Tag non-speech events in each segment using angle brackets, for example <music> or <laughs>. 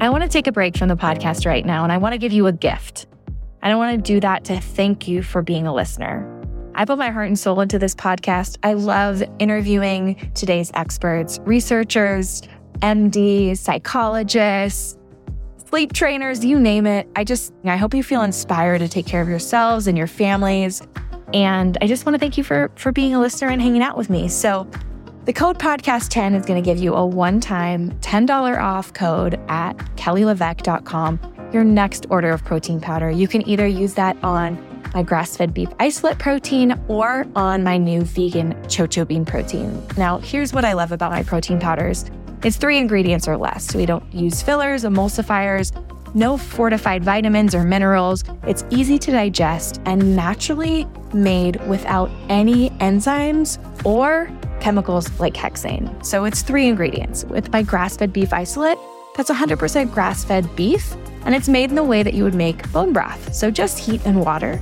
I want to take a break from the podcast right now and I want to give you a gift. And I want to do that to thank you for being a listener. I put my heart and soul into this podcast. I love interviewing today's experts, researchers, MDs, psychologists, sleep trainers, you name it. I just, I hope you feel inspired to take care of yourselves and your families. And I just want to thank you for, for being a listener and hanging out with me. So, the code podcast10 is going to give you a one time $10 off code at kellyleveque.com. Your next order of protein powder. You can either use that on my grass fed beef isolate protein or on my new vegan chocho bean protein. Now, here's what I love about my protein powders it's three ingredients or less. We don't use fillers, emulsifiers, no fortified vitamins or minerals. It's easy to digest and naturally made without any enzymes or chemicals like hexane. So it's three ingredients. With my grass fed beef isolate, that's 100% grass fed beef, and it's made in the way that you would make bone broth. So just heat and water.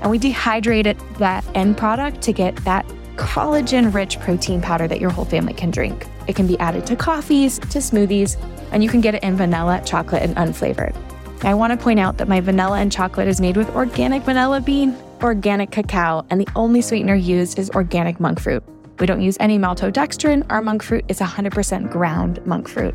And we dehydrate that end product to get that collagen rich protein powder that your whole family can drink. It can be added to coffees, to smoothies, and you can get it in vanilla, chocolate, and unflavored. I want to point out that my vanilla and chocolate is made with organic vanilla bean, organic cacao, and the only sweetener used is organic monk fruit. We don't use any maltodextrin. Our monk fruit is 100% ground monk fruit,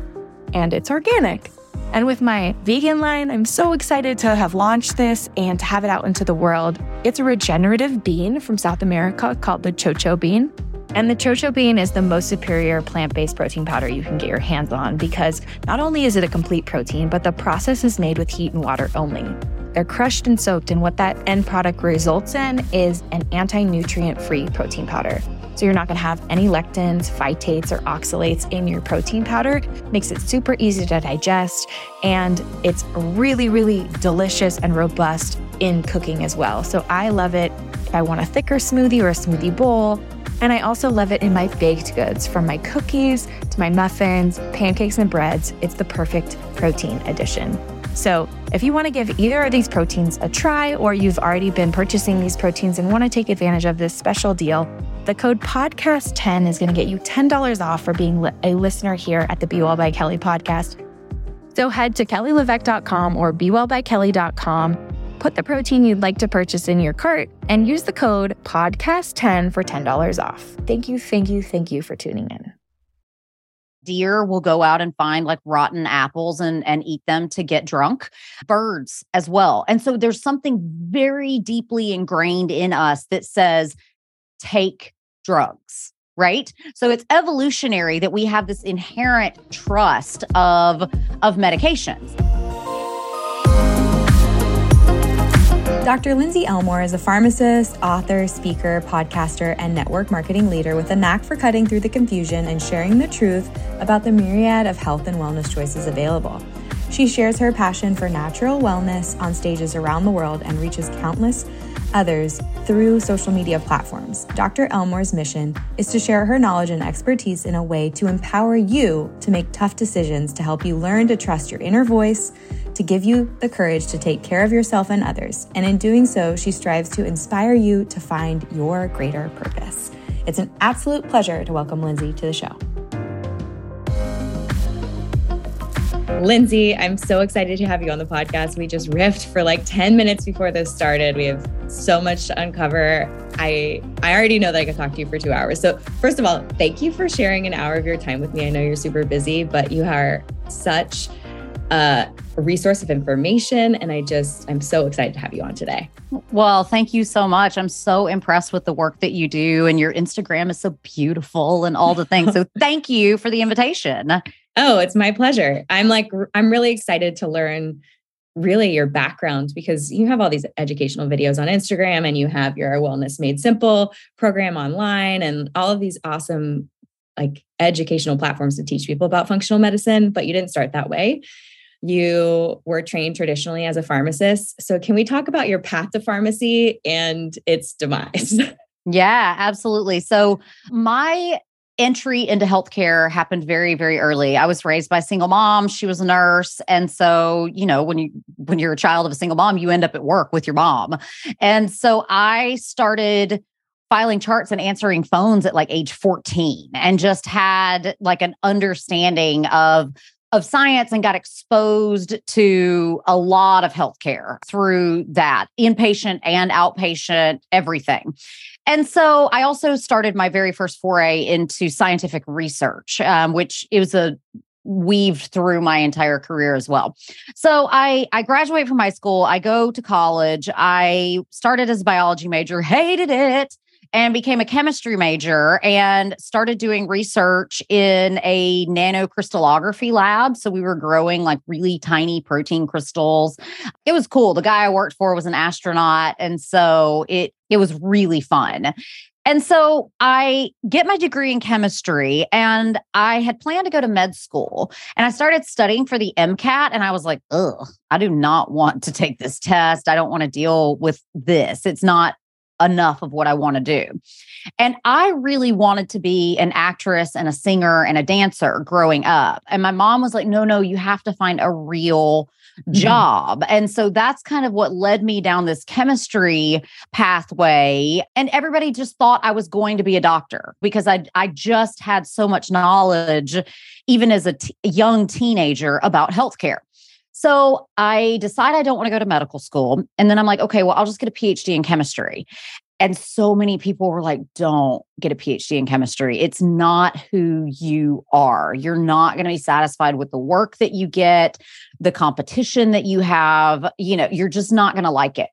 and it's organic. And with my vegan line, I'm so excited to have launched this and to have it out into the world. It's a regenerative bean from South America called the chocho bean. And the chocho bean is the most superior plant based protein powder you can get your hands on because not only is it a complete protein, but the process is made with heat and water only. They're crushed and soaked, and what that end product results in is an anti nutrient free protein powder. So you're not to have any lectins, phytates, or oxalates in your protein powder. Makes it super easy to digest, and it's really, really delicious and robust in cooking as well. So I love it if I want a thicker smoothie or a smoothie bowl. And I also love it in my baked goods, from my cookies to my muffins, pancakes, and breads. It's the perfect protein addition. So, if you want to give either of these proteins a try, or you've already been purchasing these proteins and want to take advantage of this special deal, the code podcast10 is going to get you $10 off for being a listener here at the Be Well by Kelly podcast. So head to kellyleveque.com or bewellbykelly.com, put the protein you'd like to purchase in your cart, and use the code podcast10 for $10 off. Thank you, thank you, thank you for tuning in. Deer will go out and find like rotten apples and and eat them to get drunk. Birds as well. And so there's something very deeply ingrained in us that says take drugs right? So it's evolutionary that we have this inherent trust of of medications Dr. Lindsay Elmore is a pharmacist, author, speaker, podcaster, and network marketing leader with a knack for cutting through the confusion and sharing the truth about the myriad of health and wellness choices available. She shares her passion for natural wellness on stages around the world and reaches countless others through social media platforms. Dr. Elmore's mission is to share her knowledge and expertise in a way to empower you to make tough decisions to help you learn to trust your inner voice, to give you the courage to take care of yourself and others. And in doing so, she strives to inspire you to find your greater purpose. It's an absolute pleasure to welcome Lindsay to the show. Lindsay, I'm so excited to have you on the podcast. We just riffed for like 10 minutes before this started. We have so much to uncover. I I already know that I could talk to you for 2 hours. So, first of all, thank you for sharing an hour of your time with me. I know you're super busy, but you are such a resource of information and I just I'm so excited to have you on today. Well, thank you so much. I'm so impressed with the work that you do and your Instagram is so beautiful and all the things. So, thank you for the invitation. Oh, it's my pleasure. I'm like, I'm really excited to learn really your background because you have all these educational videos on Instagram and you have your Wellness Made Simple program online and all of these awesome like educational platforms to teach people about functional medicine, but you didn't start that way. You were trained traditionally as a pharmacist. So, can we talk about your path to pharmacy and its demise? <laughs> Yeah, absolutely. So, my entry into healthcare happened very very early. I was raised by a single mom. She was a nurse. And so you know when you when you're a child of a single mom you end up at work with your mom. And so i started filing charts and answering phones at like age 14 and just had like an understanding of of science and got exposed to a lot of healthcare through that inpatient and outpatient, everything. And so I also started my very first foray into scientific research, um, which is a weaved through my entire career as well. So I I graduate from high school, I go to college, I started as a biology major, <laughs> hated it and became a chemistry major and started doing research in a nanocrystallography lab. So we were growing like really tiny protein crystals. It was cool. The guy I worked for was an astronaut. And so it it was really fun. And so I get my degree in chemistry and I had planned to go to med school and I started studying for the MCAT and I was like, ugh, I do not want to take this test. I don't want to deal with this. It's not enough of what I want to do. And I really wanted to be an actress and a singer and a dancer growing up. And my mom was like, no, no, you have to find a real mm-hmm. job. Mm-hmm. And so that's kind of what led me down this chemistry pathway. And everybody just thought I was going to be a doctor because I, I just had so much knowledge, even as a t- young teenager, about healthcare. So I decide I don't want to go to medical school. And then I'm like, okay, well, I'll just get a PhD in chemistry. And so many people were like, don't get a PhD in chemistry. It's not who you are. You're not going to be satisfied with the work that you get, the competition that you have. You know, you're just not going to like it.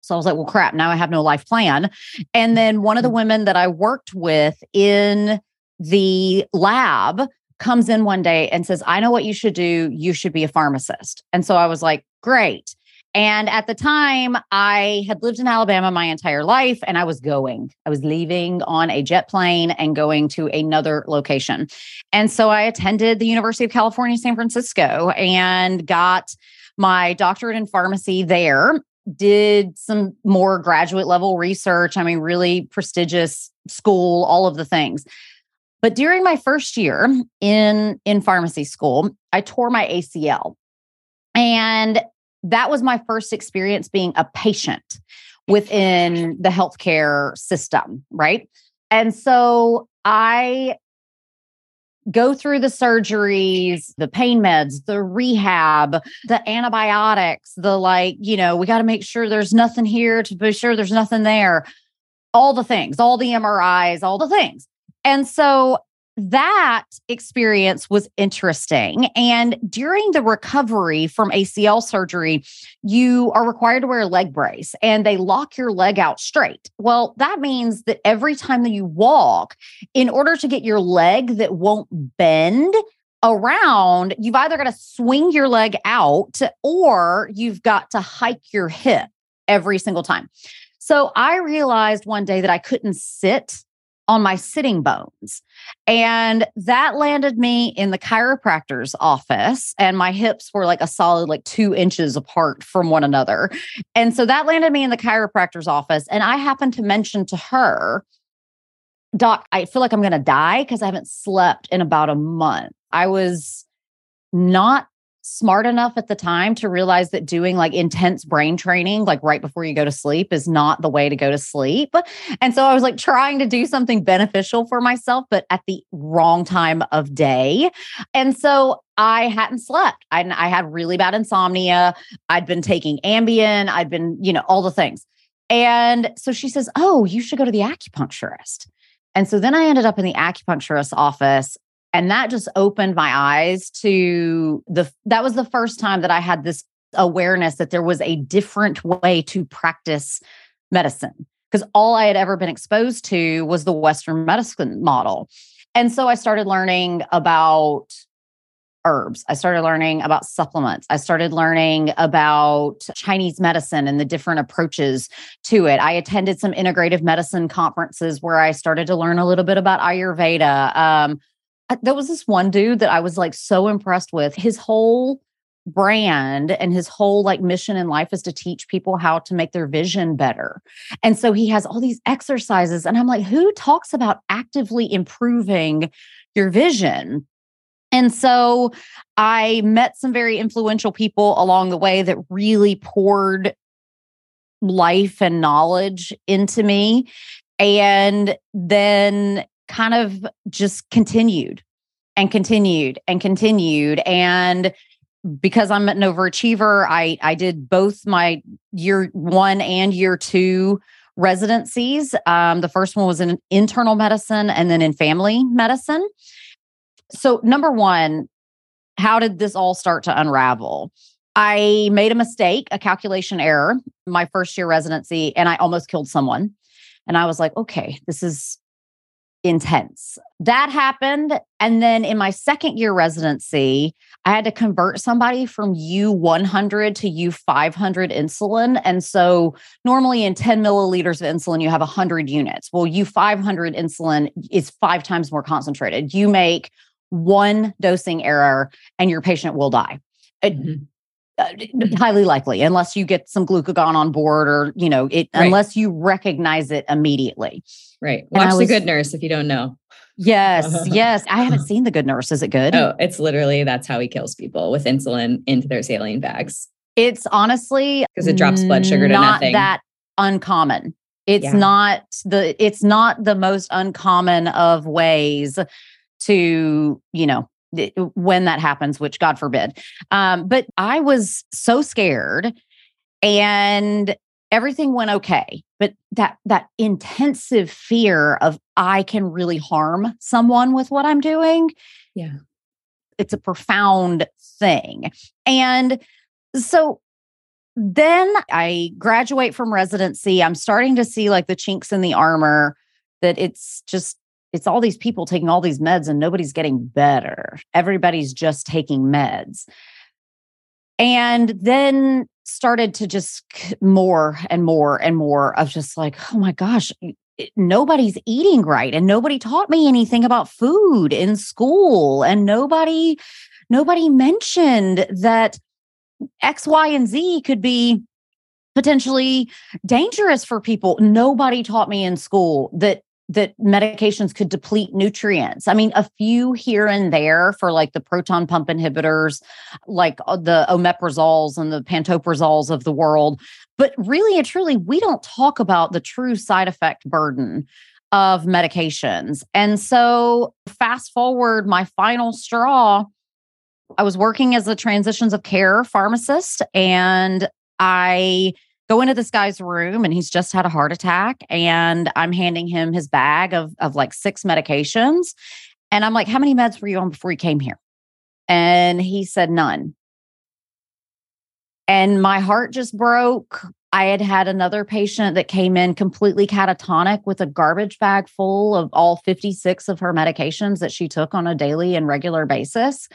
So I was like, well, crap, now I have no life plan. And then one of the mm-hmm. women that I worked with in the lab comes in one day and says, I know what you should do. You should be a pharmacist. And so I was like, great. And at the time, I had lived in Alabama my entire life and I was going. I was leaving on a jet plane and going to another location. And so I attended the University of California, San Francisco and got my doctorate in pharmacy there. Did some more graduate level research. I mean, really prestigious school, all of the things. But during my first year in in pharmacy school, I tore my ACL. And that was my first experience being a patient within the healthcare system, right? And so I go through the surgeries, the pain meds, the rehab, the antibiotics, the like, you know, we got to make sure there's nothing here to be sure there's nothing there. All the things, all the MRIs, all the things. And so that experience was interesting. And during the recovery from ACL surgery, you are required to wear a leg brace and they lock your leg out straight. Well, that means that every time that you walk, in order to get your leg that won't bend, around, you've either got to swing your leg out or you've got to hike your hip every single time. So I realized one day that I couldn't sit on my sitting bones. And that landed me in the chiropractor's office. And my hips were like a solid, like two inches apart from one another. And so that landed me in the chiropractor's office. And I happened to mention to her, Doc, I feel like I'm going to die because I haven't slept in about a month. I was not smart enough at the time to realize that doing like intense brain training, like right before you go to sleep, is not the way to go to sleep. And so I was like trying to do something beneficial for myself, but at the wrong time of day. And so I hadn't slept. I, I had really bad insomnia. I'd been taking Ambien. I'd been, you know, all the things. And so she says, Oh, you should go to the acupuncturist. And so then I ended up in the acupuncturist's office and that just opened my eyes to the that was the first time that i had this awareness that there was a different way to practice medicine because all i had ever been exposed to was the western medicine model and so i started learning about herbs. I started learning about supplements. I started learning about Chinese medicine and the different approaches to it. I attended some integrative medicine conferences where I started to learn a little bit about Ayurveda. Um, there was this one dude that I was like so impressed with. His whole brand and his whole like mission in life is to teach people how to make their vision better. And so he has all these exercises and I'm like who talks about actively improving your vision? And so I met some very influential people along the way that really poured life and knowledge into me. And then kind of just continued. and continued and continued. And because I'm an overachiever, I I did both my year one and year two residencies. Um, the first one was in internal medicine and then in family medicine. So, number one, how did this all start to unravel? I made a mistake, a calculation error, my first year residency, and I almost killed someone. And I was like, okay, this is intense. That happened. And then in my second year residency, I had to convert somebody from U100 to U500 insulin. And so normally in 10 milliliters of insulin, you have 100 units. Well, U500 insulin is five times more concentrated. You make one dosing error and your patient will die. Mm-hmm. Uh, highly likely unless you get some glucagon on board or you know it right. unless you recognize it immediately. Right. Watch was, the good nurse if you don't know. Yes <laughs> yes. I haven't seen the good nurse. Is it good? Oh it's literally that's how he kills people with insulin into their saline bags. It's honestly because it drops blood sugar to not nothing. that uncommon. It's yeah. not the it's not the most uncommon of ways to you know when that happens, which God forbid. Um, but I was so scared and everything went okay. But that that intensive fear of I can really harm someone with what I'm doing. Yeah. It's a profound thing. And so then I graduate from residency. I'm starting to see like the chinks in the armor that it's just it's all these people taking all these meds and nobody's getting better. Everybody's just taking meds. And then started to just more and more and more of just like, oh my gosh, nobody's eating right and nobody taught me anything about food in school and nobody nobody mentioned that x y and z could be potentially dangerous for people nobody taught me in school that that medications could deplete nutrients. I mean, a few here and there for like the proton pump inhibitors, like uh, the omeprazoles and the pantoprazoles of the world. But really and truly, we don't talk about the true side effect burden of medications. And so, fast forward, my final straw, I was working as a transitions of care pharmacist and I go into this guy's room and he's just had a heart attack and i'm handing him his bag of, of like six medications and i'm like how many meds were you on before you came here? And he said none. And my heart just broke. I had had another patient that came in completely catatonic with a garbage bag full of all 56 of her medications that she took on a daily and regular basis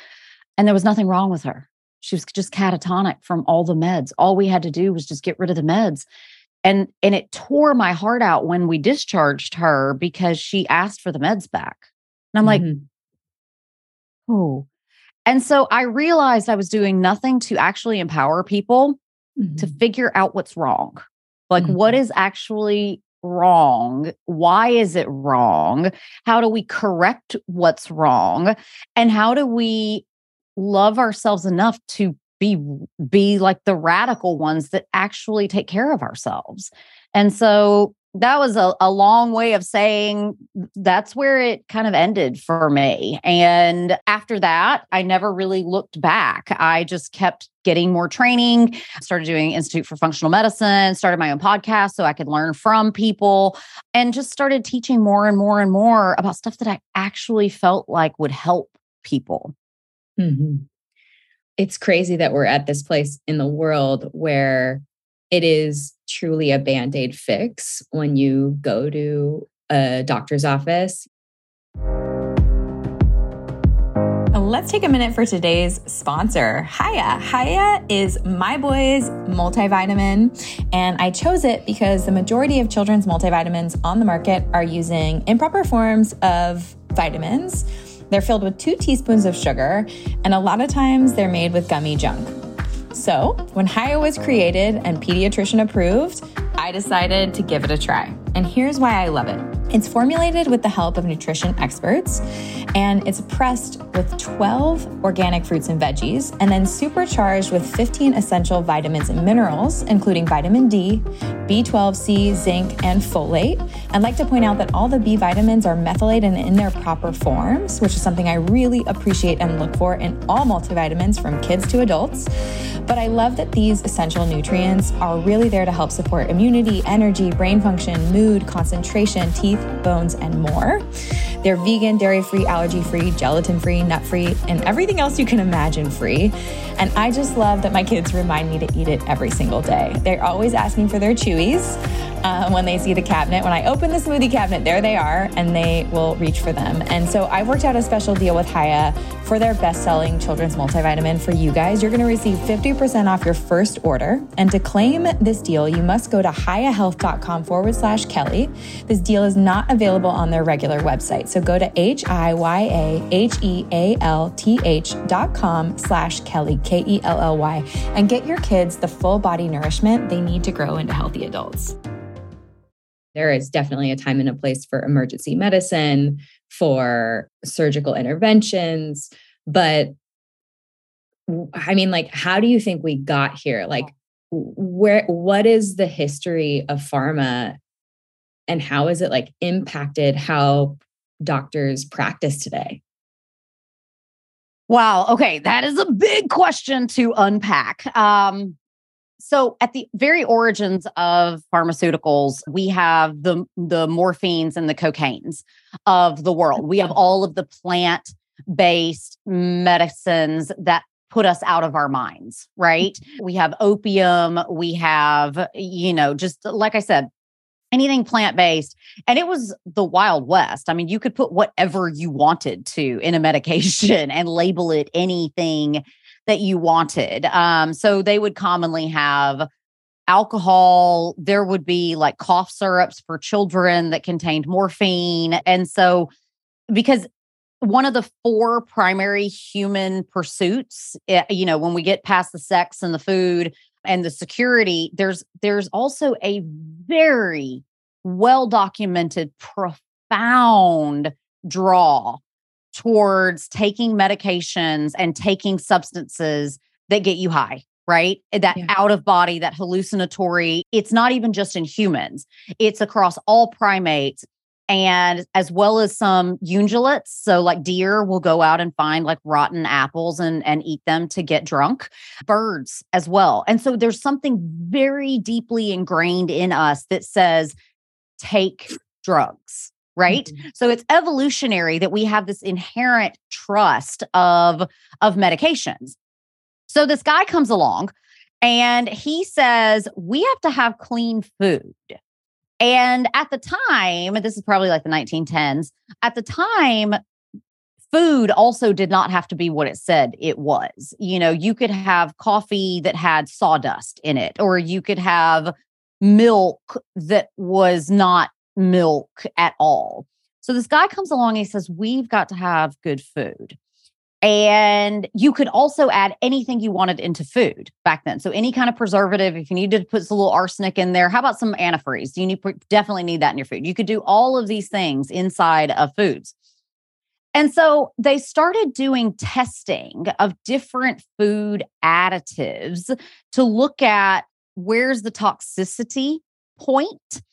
and there was nothing wrong with her she was just catatonic from all the meds. All we had to do was just get rid of the meds. And and it tore my heart out when we discharged her because she asked for the meds back. And I'm like, mm-hmm. oh. And so I realized I was doing nothing to actually empower people mm-hmm. to figure out what's wrong. Like, mm-hmm. what is actually wrong? Why is it wrong? How do we correct what's wrong? And how do we love ourselves enough to be be like the radical ones that actually take care of ourselves. And so that was a, a long way of saying that's where it kind of ended for me. And after that i never really looked back. I just kept getting more training started doing institute for functional medicine started my own podcast so i could learn from people and just started teaching more and more and more about stuff that i actually felt like would help people Mm-hmm. It's crazy that we're at this place in the world where it is truly a band aid fix when you go to a doctor's office. Let's take a minute for today's sponsor, Hiya. Hiya is my boy's multivitamin, and I chose it because the majority of children's multivitamins on the market are using improper forms of vitamins they're filled with two teaspoons of sugar, and a lot of times they're made with gummy junk. So, when Hiya was created and pediatrician approved, I decided to give it a try. And here's why I love it. It's formulated with the help of nutrition experts and it's pressed with 12 organic fruits and veggies and then supercharged with 15 essential vitamins and minerals, including vitamin D, B12C, zinc, and folate. I'd like to point out that all the B vitamins are methylated and in their proper forms, which is something I really appreciate and look for in all multivitamins from kids to adults. But I love that these essential nutrients are really there to help support immunity, energy, brain function, mood, concentration, teeth, bones, and more. They're vegan, dairy free, allergy free, gelatin free, nut free, and everything else you can imagine free. And I just love that my kids remind me to eat it every single day. They're always asking for their chewies uh, when they see the cabinet. When I open the smoothie cabinet, there they are, and they will reach for them. And so I've worked out a special deal with Hiya for their best selling children's multivitamin for you guys. You're going to receive 50% off your first order. And to claim this deal, you must go to hiyahealth.com forward slash Kelly. This deal is not available on their regular website. So go to H I Y A H E A L T H dot com slash Kelly, K E L L Y, and get your kids the full body nourishment they need to grow into healthy adults there is definitely a time and a place for emergency medicine, for surgical interventions. But I mean, like, how do you think we got here? Like, where, what is the history of pharma and how is it like impacted how doctors practice today? Wow. Okay. That is a big question to unpack. Um, so at the very origins of pharmaceuticals, we have the the morphines and the cocaines of the world. We have all of the plant based medicines that put us out of our minds, right? We have opium, we have you know just like I said anything plant based and it was the wild west. I mean, you could put whatever you wanted to in a medication <laughs> and label it anything that you wanted. Um, so they would commonly have alcohol. There would be like cough syrups for children that contained morphine. And so, because one of the four primary human pursuits, eh, you know, when we get past the sex and the food and the security, there's there's also a very well documented, profound draw towards taking medications and taking substances that get you high right? Eh, that yeah. out of body, that hallucinatory. It's not even just in humans, it's across all primates and as well as some ungulates. So, like deer will go out and find like rotten apples and, and eat them to get drunk, birds as well. And so, there's something very deeply ingrained in us that says, take drugs right mm-hmm. so it's evolutionary that we have this inherent trust of of medications so this guy comes along and he says we have to have clean food and at the time this is probably like the 1910s at the time food also did not have to be what it said it was you know you could have coffee that had sawdust in it or you could have milk that was not milk at all. So this guy comes along and he says, We've got to have good food. And you could also add anything you wanted into food back then. So any kind of preservative, if you needed to put a little arsenic in there, how about some antifreeze? You need definitely need that in your food. You could do all of these things inside of foods. And so they started doing testing of different food additives to look at where's the toxicity point. point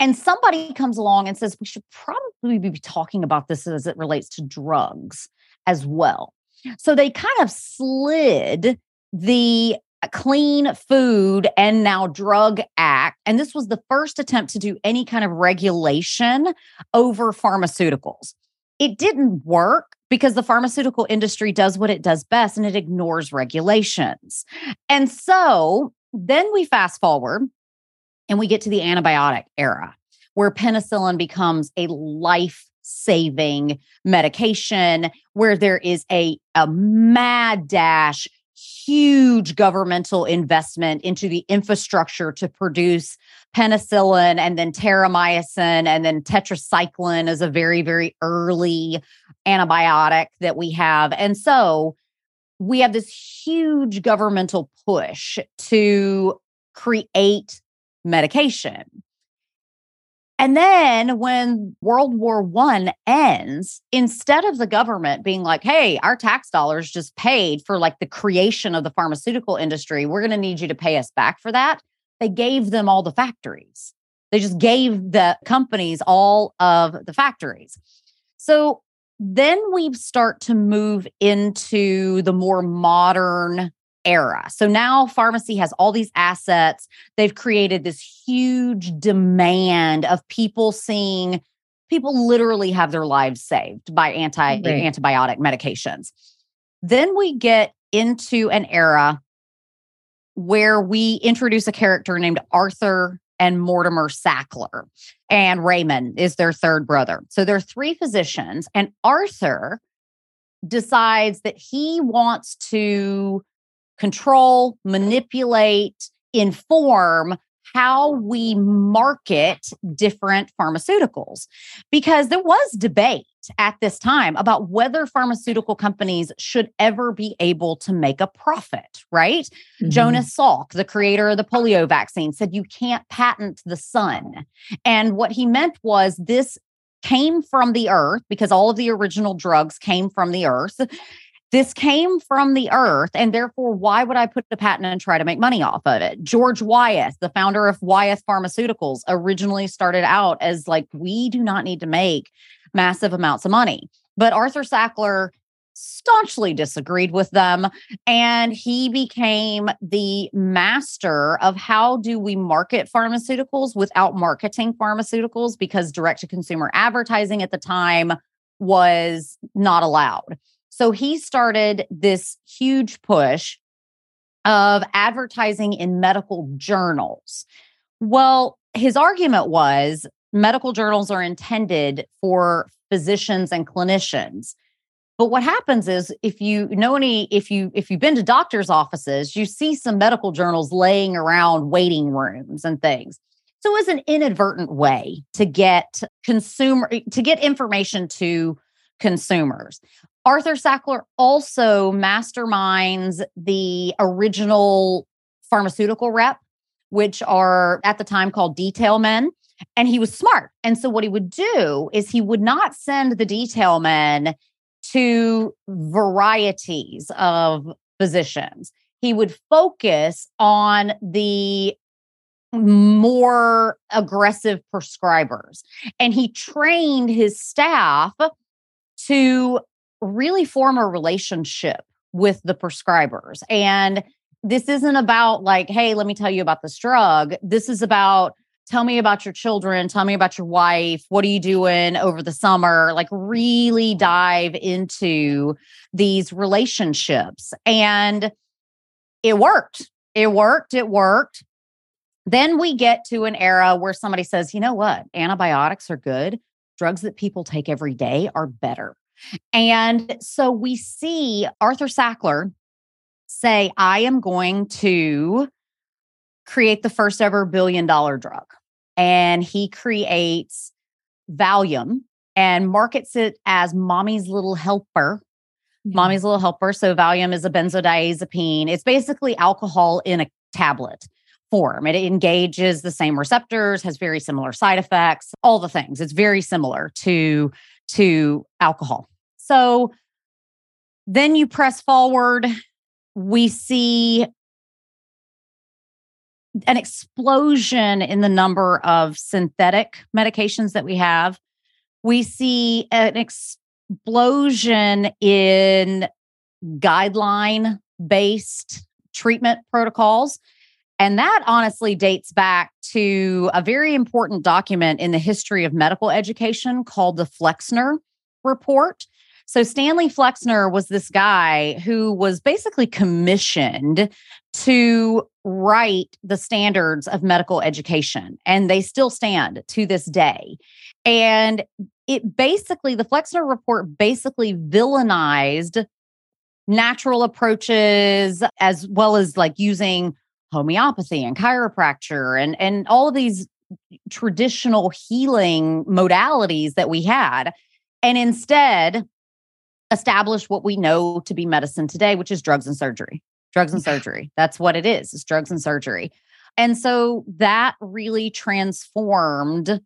and somebody comes along and says, we should probably be talking about this as it relates to drugs as well. So they kind of slid the uh, Clean Food and Now Drug Act. And this was the first attempt to do any kind of regulation over pharmaceuticals. It didn't work because the pharmaceutical industry does what it does best and it ignores regulations. And so then we fast forward and we get to the antibiotic era where penicillin becomes a life saving medication, where there is a, a mad dash, huge governmental investment into the infrastructure to produce penicillin and then terramycin and then tetracycline is a very, very early antibiotic that we have. And so we have this huge governmental push to create medication. And then when World War One ends, instead of the government being like, hey, our tax dollars just paid for like the creation of the pharmaceutical industry, we're going to need you to pay us back for that. They gave them all the factories. They just gave the companies all of the factories. So then we start to move into the more modern era. So now pharmacy has all these assets. They've created this huge demand of people seeing people literally have their lives saved by anti right. antibiotic medications. Then we get into an era where we introduce a character named Arthur and Mortimer Sackler, and Raymond is their third brother. So there are three physicians, and Arthur decides that he wants to control, manipulate, inform how we market different pharmaceuticals. Because there was debate at this time about whether pharmaceutical companies should ever be able to make a profit, right? Mm-hmm. Jonas Salk, the creator of the polio vaccine, said you can't patent the sun. And what he meant was this came from the earth because all of the original drugs came from the earth. This came from the earth, and therefore, why would I put the patent and try to make money off of it? George Wyeth, the founder of Wyeth Pharmaceuticals, originally started out as like, we do not need to make massive amounts of money. But Arthur Sackler staunchly disagreed with them and he became the master of how do we market pharmaceuticals without marketing pharmaceuticals because direct to consumer advertising at the time was not allowed so he started this huge push of advertising in medical journals. Well, his argument was medical journals are intended for physicians and clinicians. But what happens is if you know any if you if you've been to doctors offices, you see some medical journals laying around waiting rooms and things. So it was an inadvertent way to get consumer to get information to consumers. Arthur Sackler also masterminds the original pharmaceutical rep, which are at the time called detail men. And he was smart. And so what he would do is he would not send the detail men to varieties of physicians. He would focus on the more aggressive prescribers. And he trained his staff to really form a relationship with the prescribers. And this isn't about like, hey, let me tell you about this drug. This is about tell me about your children, tell me about your wife, what are you doing over the summer? Like, really dive into these relationships. And it worked. It worked. It worked. Then we get to an era where somebody says, you know what? Antibiotics are good. Drugs that people take every day are better. And so we see Arthur Sackler say, I am going to create the first ever billion dollar drug. And he creates Valium and markets it as mommy's little helper. Mommy's little helper. So Valium is a benzodiazepine. It's basically alcohol in a tablet form. It engages the same receptors, has very similar side effects, all the things. It's very similar to to alcohol. So then you press forward, we see an explosion in the number of synthetic medications that we have. We see an explosion in guideline based treatment protocols. And that honestly dates back to a very important document in the history of medical education called the Flexner Report. So Stanley Flexner was this guy who was basically commissioned to write the standards of medical education, and they still stand to this day. And it basically, the Flexner report basically villainized natural approaches as well as like using homeopathy and chiropractor and and all of these traditional healing modalities that we had and instead establish what we know to be medicine today, which is drugs and surgery. Drugs and surgery. That's what it is. It's drugs and surgery. And so that really transformed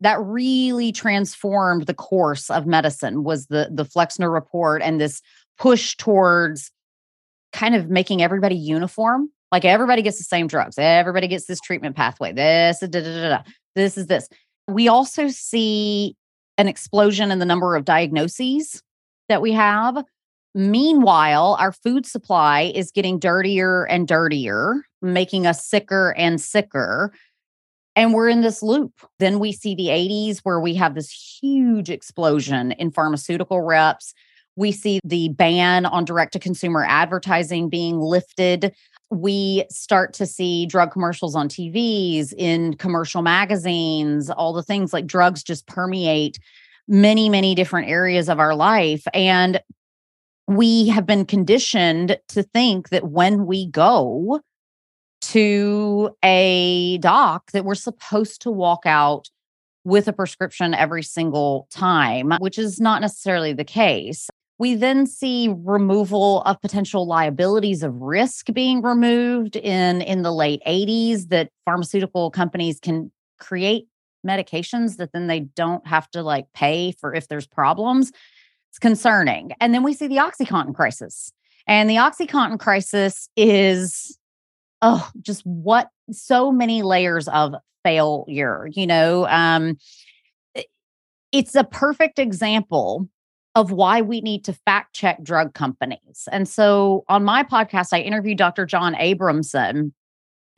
that really transformed the course of medicine was the the Flexner report and this push towards kind of making everybody uniform. Like everybody gets the same drugs. Everybody gets this treatment pathway. This, da, da, da, this is this. We also see an explosion in the number of diagnoses that we have. Meanwhile, our food supply is getting dirtier and dirtier, making us sicker and sicker. And we're in this loop. Then we see the 80s where we have this huge explosion in pharmaceutical reps. We see the ban on direct to consumer advertising being lifted. We start to see drug commercials on TVs, in commercial magazines, all the things like drugs just permeate many, many different areas of our life. And we have been conditioned to think that when we go to a doc that we're supposed to walk out with a prescription every single time, which is not necessarily the case. We then see removal of potential liabilities of risk being removed in, in the late 80s that pharmaceutical companies can create medications that then they don't have to like pay for if there's problems. It's concerning. And then we see the Oxycontin crisis. And the Oxycontin crisis is oh, just what so many layers of failure, you know. Um, it's a perfect example of why we need to fact check drug companies. And so on my podcast, I interviewed Dr. John Abramson,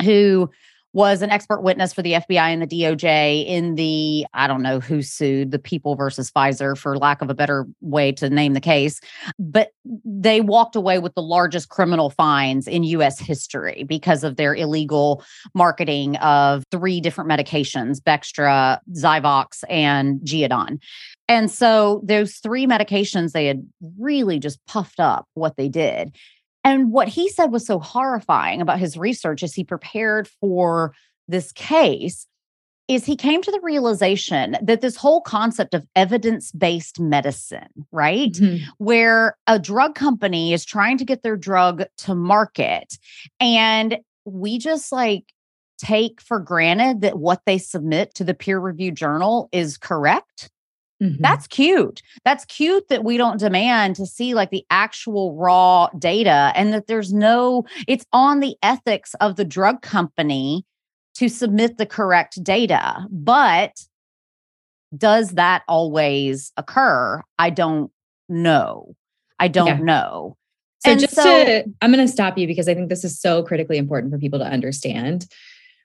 who was an expert witness for the FBI and the DOJ in the, I don't know who sued, the people versus Pfizer, for lack of a better way to name the case. But they walked away with the largest criminal fines in US history because of their illegal marketing of three different medications Bextra, Zyvox, and Geodon. And so those three medications, they had really just puffed up what they did. And what he said was so horrifying about his research as he prepared for this case is he came to the realization that this whole concept of evidence based medicine, right? Mm-hmm. Where a drug company is trying to get their drug to market and we just like take for granted that what they submit to the peer reviewed journal is correct Mm-hmm. That's cute. That's cute that we don't demand to see like the actual raw data and that there's no, it's on the ethics of the drug company to submit the correct data. But does that always occur? I don't know. I don't yeah. know. So, and just so, to, I'm going to stop you because I think this is so critically important for people to understand.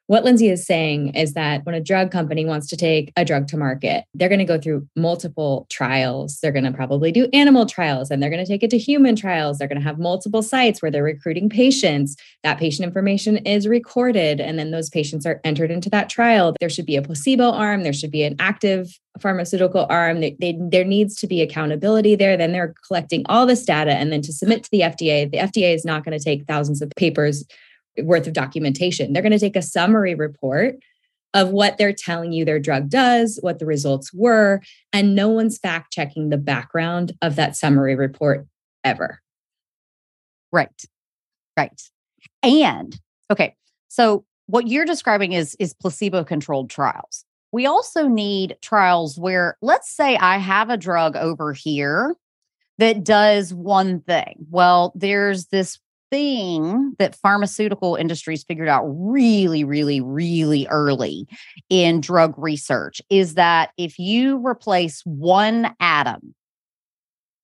What Lindsay is saying is that when a drug company wants to take a drug to market, they're going to go through multiple trials. They're going to probably do animal trials and they're going to take it to human trials. They're going to have multiple sites where they're recruiting patients. That patient information is recorded and then those patients are entered into that trial. There should be a placebo arm, there should be an active pharmaceutical arm. They, they, there needs to be accountability there. Then they're collecting all this data and then to submit to the FDA. The FDA is not going to take thousands of papers worth of documentation. They're going to take a summary report of what they're telling you their drug does, what the results were, and no one's fact checking the background of that summary report ever. Right. Right. And okay, so what you're describing is is placebo controlled trials. We also need trials where let's say I have a drug over here that does one thing. Well, there's this thing that pharmaceutical industries figured out really, really, really early in drug research is that if you replace one atom,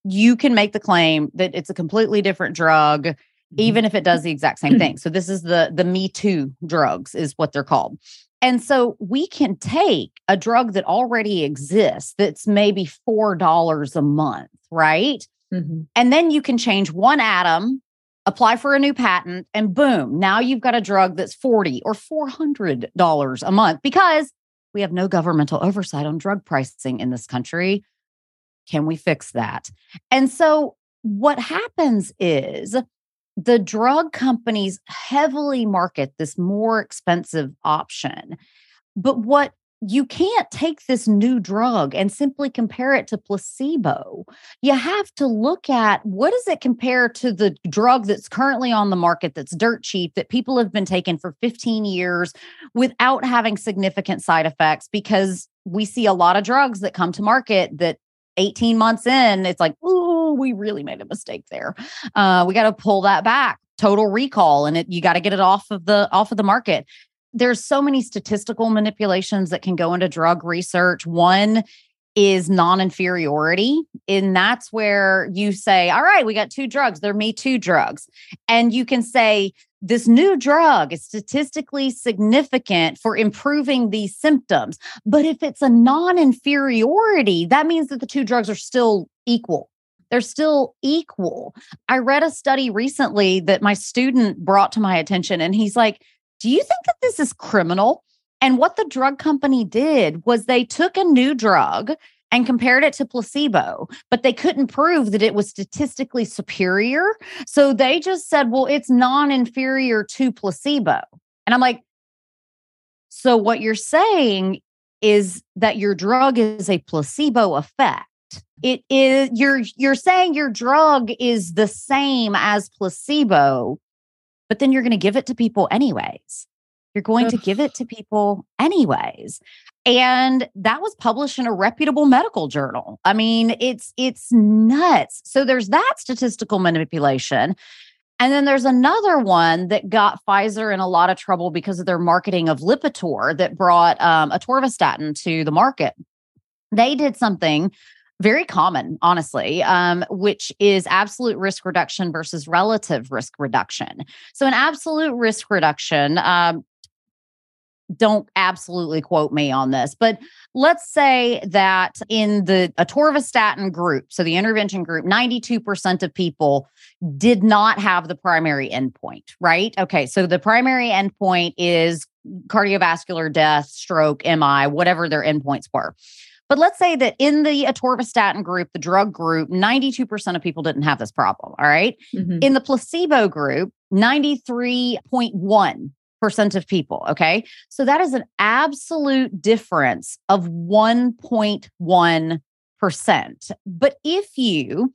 you can make the claim that it's a completely different drug mm-hmm. even if it does the exact same thing. So this is the the me too drugs is what they're called. And so we can take a drug that already exists that's maybe $4 a month, right? Mm-hmm. And then you can change one atom apply for a new patent, and boom, now you've got a drug that's 40 or $400 a month because we have no governmental oversight on drug pricing in this country. Can we fix that? And so what happens is the drug companies heavily market this more expensive option. But what you can't take this new drug and simply compare it to placebo. You have to look at what does it compare to the drug that's currently on the market that's dirt cheap that people have been taking for 15 years without having significant side effects because we see a lot of drugs that come to market that 18 months in, it's like, ooh, we really made a mistake there. Uh, we got to pull that back. Total recall, and it you got to get it off of the off of the market. There's so many statistical manipulations that can go into drug research. One is non-inferiority and that's where you say all right we got two drugs. They're me too drugs. And you can say this new drug is statistically significant for improving these symptoms but if it's a non-inferiority that means that the two drugs are still equal. They're still equal. I read a study recently that my student brought to my attention and he's like do you think that this is criminal and what the drug company did was they took a new drug and compared it to placebo, but they couldn't prove that it was statistically superior. So they just said, well, it's non inferior to placebo. And I'm like, so what you're saying is that your drug is a placebo effect. It is you're you're saying your drug is the same as placebo, but then you're going to give it to people anyways. You're going to give it to people anyways. And that was published in a reputable medical journal. I mean, it's it's nuts. So there's that statistical manipulation. And then there's another one that got Pfizer in a lot of trouble because of their marketing of Lipitor that brought um, atorvastatin to the market. They did something very common, honestly, um, which is absolute risk reduction versus relative risk reduction. So, an absolute risk reduction, um, don't absolutely quote me on this, but let's say that in the atorvastatin group, so the intervention group, 92% of people did not have the primary endpoint, right? Okay, so the primary endpoint is cardiovascular death, stroke, MI, whatever their endpoints were. But let's say that in the atorvastatin group, the drug group, 92% of people didn't have this problem. All right? mm-hmm. In the placebo group, 93.1 percent of people. Okay. So that is an absolute difference of 1.1%. But if you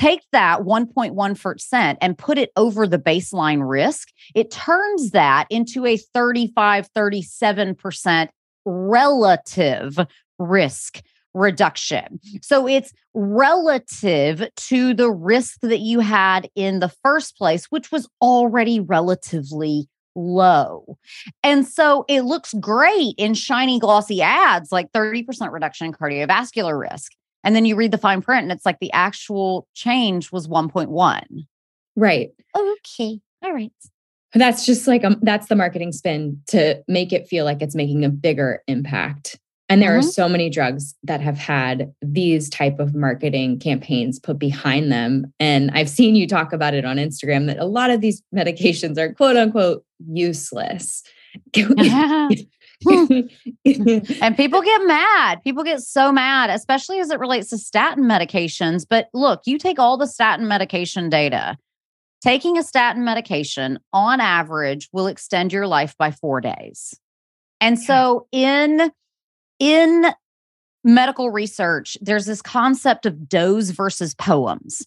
take that 1.1% and put it over the baseline risk, it turns that into a 35, 37% relative risk reduction. So it's relative to the risk that you had in the first place, which was already relatively low. And so it looks great in shiny, glossy ads like 30% reduction in cardiovascular risk. And then you read the fine print and it's like the actual change was 1.1. Right. Okay. All right. That's just like um, that's the marketing spin to make it feel like it's making a bigger impact and there mm-hmm. are so many drugs that have had these type of marketing campaigns put behind them. And i've seen you talk about it on instagram that a lot of these medications are quote unquote useless. <laughs> <laughs> <laughs> And people get mad. People get so mad especially as it relates to statin medications. But look you take all the statin medication data. Taking a statin medication on average will extend your life by four days. And so in in medical research, there's this concept of DOEs versus POEMs.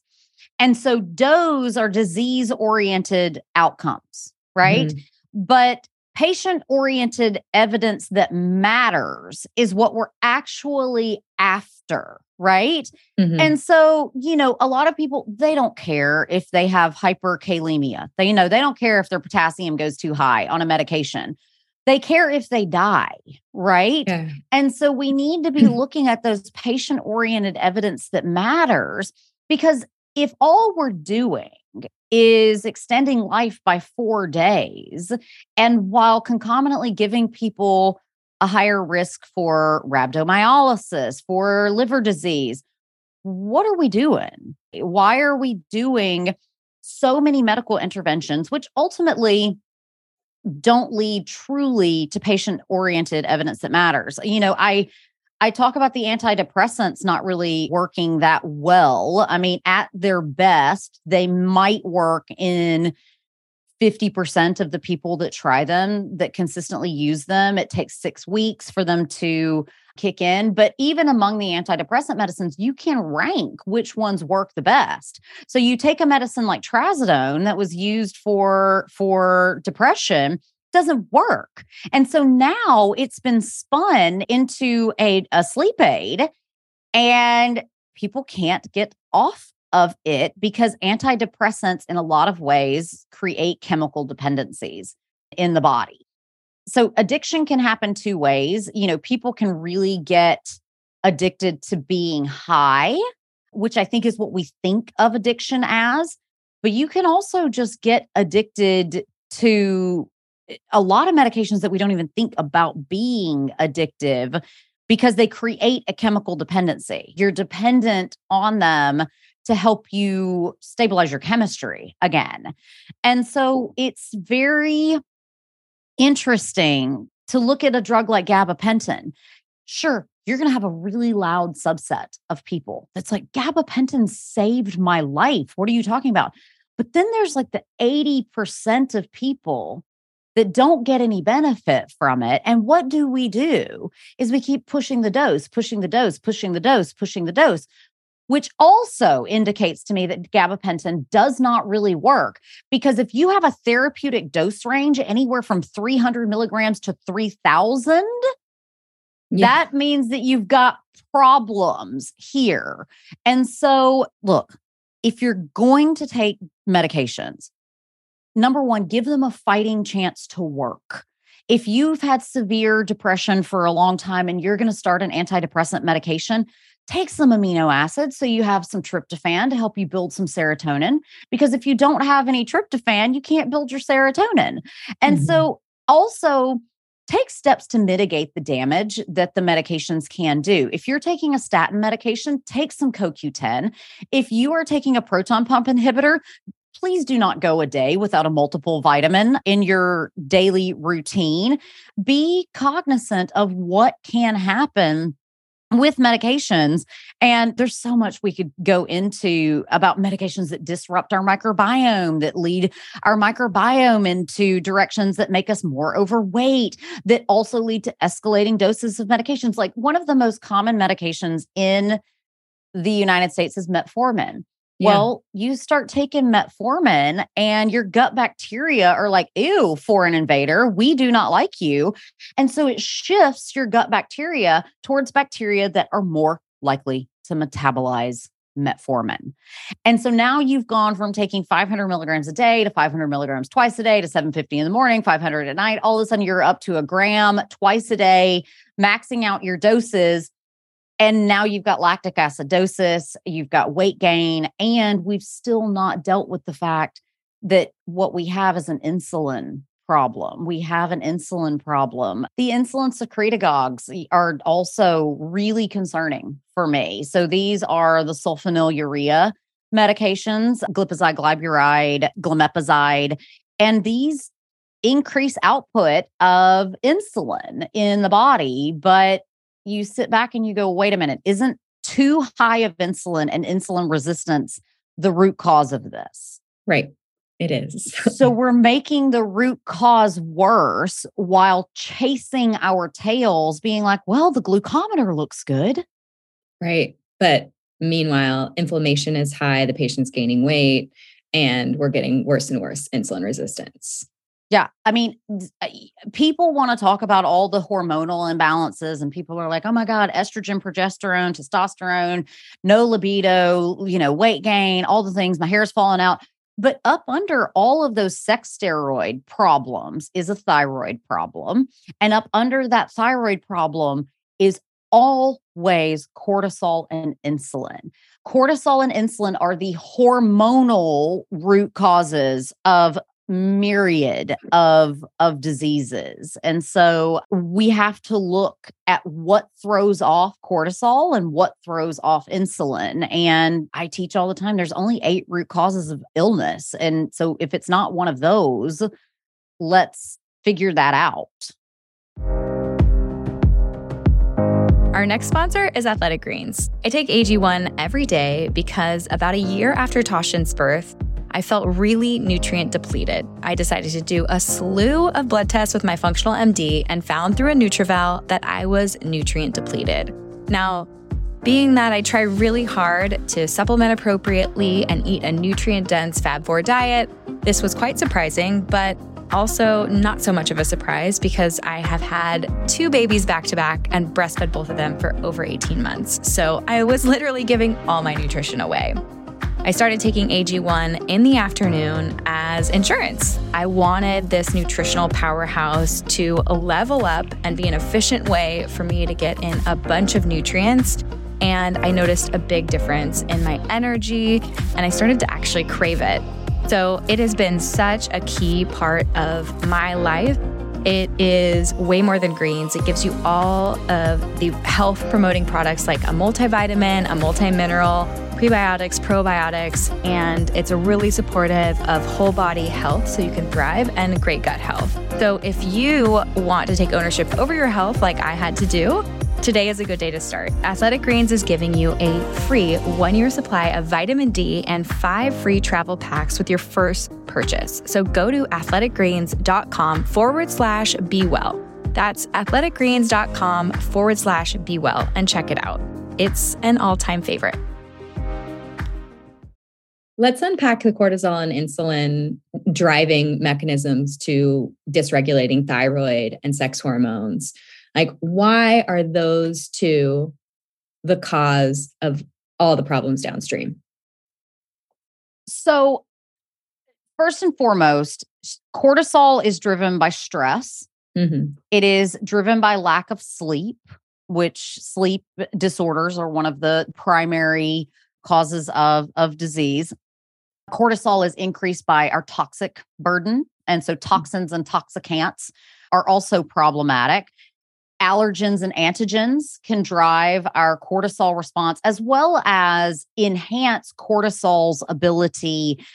And so DOEs are disease oriented outcomes, right? Mm-hmm. But patient oriented evidence that matters is what we're actually after, right? Mm-hmm. And so, you know, a lot of people they don't care if they have hyperkalemia. They you know, they don't care if their potassium goes too high on a medication they care if they die, right? Yeah. And so we need to be <clears throat> looking at those patient oriented evidence that matters because if all we're doing is extending life by four days, and while concomitantly giving people a higher risk for rhabdomyolysis, for liver disease, what are we doing? Why are we doing so many medical interventions, which ultimately don't lead truly to patient oriented evidence that matters. You know, I I talk about the antidepressants not really working that well. I mean, at their best, they might work in 50% of the people that try them that consistently use them. It takes six weeks for them to kick in. But even among the antidepressant medicines, you can rank which ones work the best. So you take a medicine like trazodone that was used for for depression, doesn't work. And so now it's been spun into a, a sleep aid and people can't get off of it because antidepressants in a lot of ways create chemical dependencies in the body. So addiction can happen two ways. You know, people can really get addicted to being high, which I think is what we think of addiction as, but you can also just get addicted to eh, a lot of medications that we don't even think about being addictive because they create a chemical dependency. You're dependent on them to help you stabilize your chemistry again. And so it's very interesting to look at a drug like gabapentin. Sure, you're going to have a really loud subset of people that's like, gabapentin saved my life. What are you talking about? But then there's like the 80% of people that don't get any benefit from it. And what do we do is we keep pushing the dose, pushing the dose, pushing the dose, pushing the dose which also indicates to me that gabapentin does not really work. Because if you have a therapeutic dose range anywhere from 300 milligrams to 3000, yeah. that means that you've got problems here. And so, look, if you're going to take medications, number one, give them a fighting chance to work. If you've had severe depression for a long time and you're going to start an antidepressant medication, take some amino acids so you have some tryptophan to help you build some serotonin because if you don't have any tryptophan you can't build your serotonin and mm-hmm. so also take steps to mitigate the damage that the medications can do if you're taking a statin medication take some coq10 if you are taking a proton pump inhibitor please do not go a day without a multiple vitamin in your daily routine. Be cognizant of what can happen with medications. And there's so much we could go into about medications that disrupt our microbiome, that lead our microbiome into directions that make us more overweight, that also lead to escalating doses of medications. Like one of the most common medications in the United States is metformin. Yeah. Well, you start taking metformin and your gut bacteria are like, ew, foreign invader, we do not like you. And so it shifts your gut bacteria towards bacteria that are more likely to metabolize metformin. And so now you've gone from taking 500 milligrams a day to 500 milligrams twice a day to 750 in the morning, 500 at night. All of a sudden, you're up to a gram twice a day, maxing out your doses and now you've got lactic acidosis, you've got weight gain, and we've still not dealt with the fact that what we have is an insulin problem. We have an insulin problem. The insulin secretagogues are also really concerning for me. So these are the sulfonylurea medications, glipizide, glyburide, glimepiride, and these increase output of insulin in the body, but you sit back and you go, wait a minute, isn't too high of insulin and insulin resistance the root cause of this? Right. It is. <laughs> so we're making the root cause worse while chasing our tails, being like, well, the glucometer looks good. Right. But meanwhile, inflammation is high, the patient's gaining weight, and we're getting worse and worse insulin resistance. Yeah. I mean, uh, people want to talk about all the hormonal imbalances, and people are like, oh my God, estrogen, progesterone, testosterone, no libido, you know, weight gain, all the things. My hair's falling out. But up under all of those sex steroid problems is a thyroid problem. And up under that thyroid problem is always cortisol and insulin. Cortisol and insulin are the hormonal root causes of myriad of of diseases. And so we have to look at what throws off cortisol and what throws off insulin. And i teach all the time there's only eight root causes of illness. And so if it's not one of those let's figure that out. Our next sponsor is Athletic Greens. I take AG1 every day because about a year after Toshin's birth, I felt really nutrient depleted. I decided to do a slew of blood tests with my functional MD and found through a NutrEval that I was nutrient depleted. Now, Being that I try really hard to supplement appropriately and eat a nutrient dense Fab 4 diet, this was quite surprising, but also not so much of a surprise because I have had two babies back to back and breastfed both of them for over 18 months. So I was literally giving all my nutrition away. I started taking AG1 in the afternoon as insurance. I wanted this nutritional powerhouse to level up and be an efficient way for me to get in a bunch of nutrients. And I noticed a big difference in my energy, and I started to actually crave it. So it has been such a key part of my life. It is way more than greens. It gives you all of the health promoting products like a multivitamin, a multi mineral, prebiotics, probiotics, and it's really supportive of whole body health so you can thrive and great gut health. So if you want to take ownership over your health like I had to do, Today is a good day to start. Athletic Greens is giving you a free one year supply of vitamin D and five free travel packs with your first purchase. So go to athleticgreens.com forward slash be well. That's athleticgreens.com forward slash be well and check it out. It's an all time favorite. Let's unpack the cortisol and insulin driving mechanisms to dysregulating thyroid and sex hormones. Like, why are those two the cause of all the problems downstream? So, first and foremost, cortisol is driven by stress. Mm-hmm. It is driven by lack of sleep, which sleep disorders are one of the primary causes of, of disease. Cortisol is increased by our toxic burden. And so mm. toxins and toxicants are also problematic. Allergens and antigens can drive our cortisol response as well as enhance cortisol's ability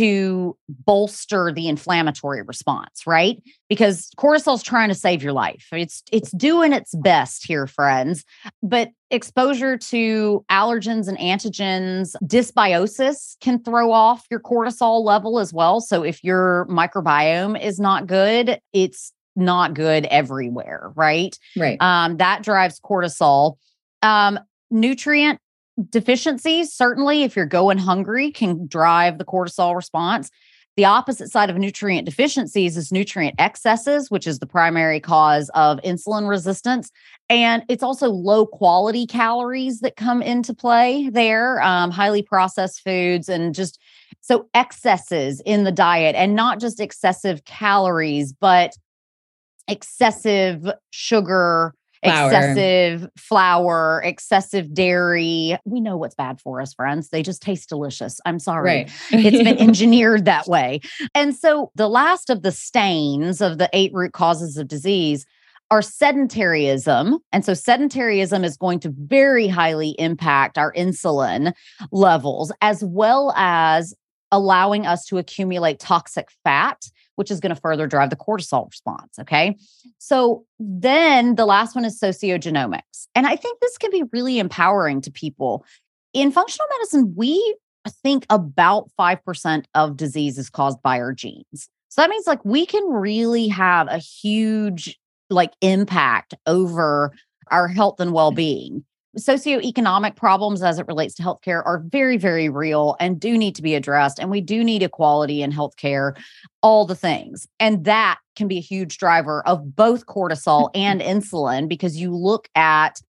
to bolster the inflammatory response, right? Because cortisol is trying to save your life. It's it's doing its best here, friends. But exposure to allergens and antigens, dysbiosis can throw off your cortisol level as well. So if your microbiome is not good, it's not good everywhere, right? Right. Um, that drives cortisol. Um, nutrient deficiencies, certainly, if you're going hungry, can drive the cortisol response. The opposite side of nutrient deficiencies is nutrient excesses, which is the primary cause of insulin resistance. And it's also low quality calories that come into play there, um, highly processed foods, and just so excesses in the diet, and not just excessive calories, but excessive sugar flour. excessive flour, excessive dairy. We know what's bad for us, friends. They just taste delicious. I'm sorry. Right. it's been <laughs> engineered that way. And so the last of the stains of the eight root causes of disease are sedentaryism. And so sedentaryism is going to very highly impact our insulin levels, as well as allowing us to accumulate toxic fat which is going to further drive the cortisol response. Okay. So then the last one is sociogenomics. And I think this can be really empowering to people. In functional medicine, we think about 5% of disease is caused by our genes. So that means like we can really have a huge like impact over our health and mm-hmm. well-being socioeconomic problems as it relates to healthcare are very, very real and do need to be addressed. And we do need equality in healthcare, all the things. And that can be a huge driver of both cortisol mm-hmm. and insulin because you look at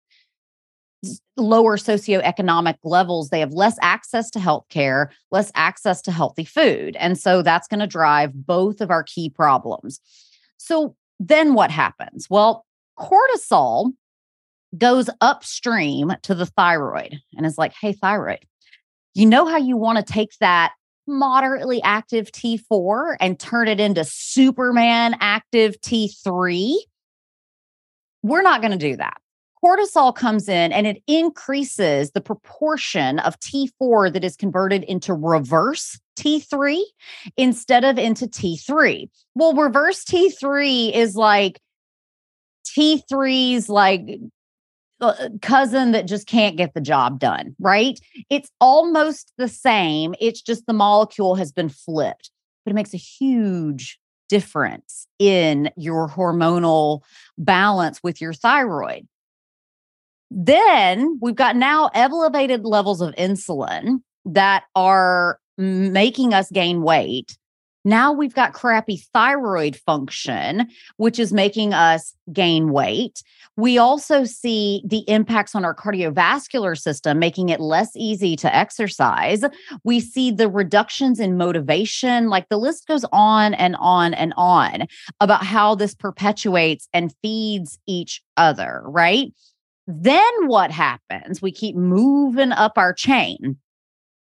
lower socioeconomic levels, they have less access to healthcare, less access to healthy food. And so that's going to drive both of our key problems. So then what happens? Well, cortisol goes upstream to the thyroid and is like, hey, thyroid, you know how you want to take that moderately active T4 and turn it into Superman active T3? We're not going to do that. Cortisol comes in and it increases the proportion of T4 that is converted into reverse T3 instead of into T3. Well, reverse T3 is like T3's like Uh, uh, cousin that just can't get the job done, right? It's almost the same. It's just the molecule has been flipped, but it makes a huge difference in your hormonal balance with your thyroid. Then we've got now elevated levels of insulin that are making us gain weight. Now we've got crappy thyroid function, which is making us gain weight. We also see the impacts on our cardiovascular system, making it less easy to exercise. We see the reductions in motivation, like the list goes on and on and on about how this perpetuates and feeds each other, right? Then what happens? We keep moving up our chain.